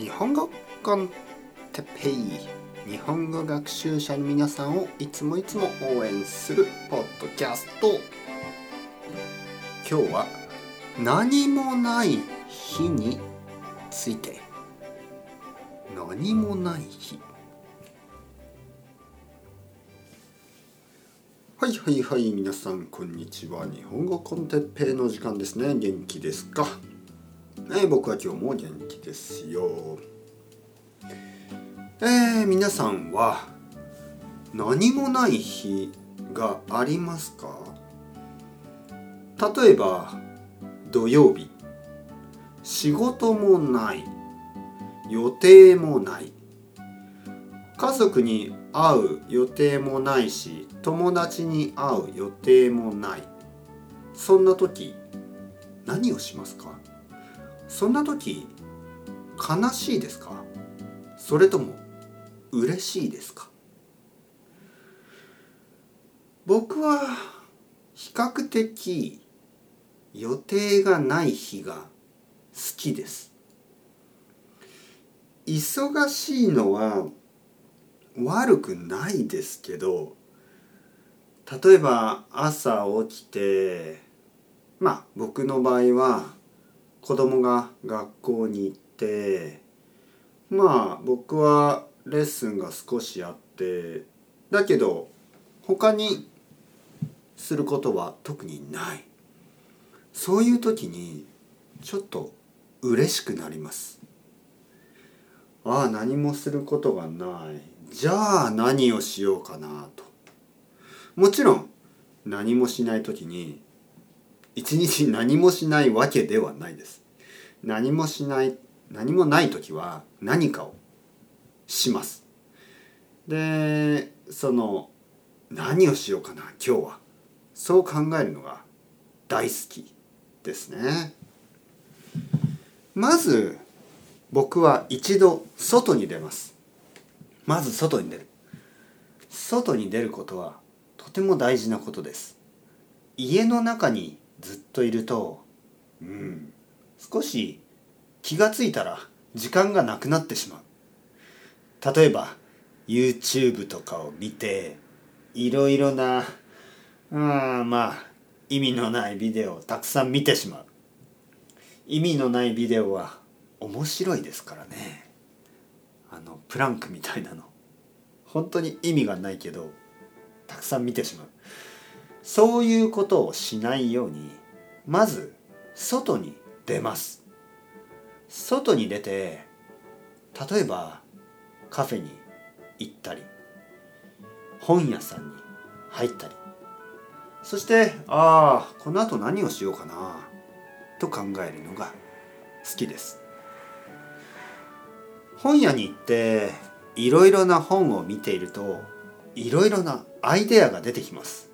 日本語コンテッペイ日本語学習者の皆さんをいつもいつも応援するポッドキャスト。今日は何もない日について。何もない日。はいはいはい皆さんこんにちは。日本語コンテッペイの時間ですね。元気ですか？えー、僕は今日も元気ですよ。えー、皆さんは何もない日がありますか？例えば土曜日。仕事もない。予定もない。家族に会う予定もないし友達に会う予定もない。そんな時何をしますか？そんな時悲しいですか？それとも嬉しいですか？僕は比較的予定がない日が好きです。忙しいのは悪くないですけど例えば朝起きてまあ僕の場合は子供が学校に行ってまあ僕はレッスンが少しあってだけど他にすることは特にない。そういう時にちょっと嬉しくなります。ああ何もすることがない。じゃあ何をしようかなと。もちろん何もしない時に一日何もしないわけではないです。何もしない何もない時は何かをします。でその何をしようかな今日は。そう考えるのが大好きですね。まず僕は一度外に出ます。まず外に出る。外に出ることはとても大事なことです。家の中にずっといるとうん。少し気がついたら時間がなくなってしまう。例えば YouTube とかを見ていろいろなうんまあ意味のないビデオをたくさん見てしまう。意味のないビデオは面白いですからね。あのプランクみたいなの。本当に意味がないけどたくさん見てしまうそういうことをしないようにまず外に出ます。外に出て例えばカフェに行ったり本屋さんに入ったりそしてああこのあと何をしようかなと考えるのが好きです。本屋に行っていろいろな本を見ているといろいろなアイデアが出てきます。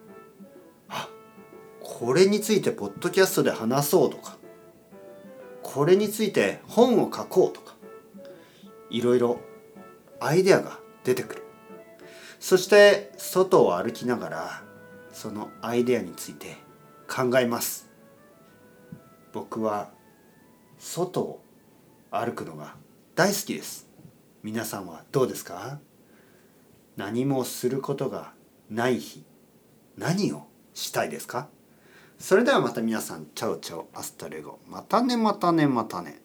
これについてポッドキャストで話そうとかこれについて本を書こうとかいろいろアイデアが出てくる。そして外を歩きながらそのアイデアについて考えます。僕は外を歩くのが大好きです。皆さんはどうですか？何もすることがない日何をしたいですか？それではまた皆さん chao chao hasta luego。またねまたねまたね。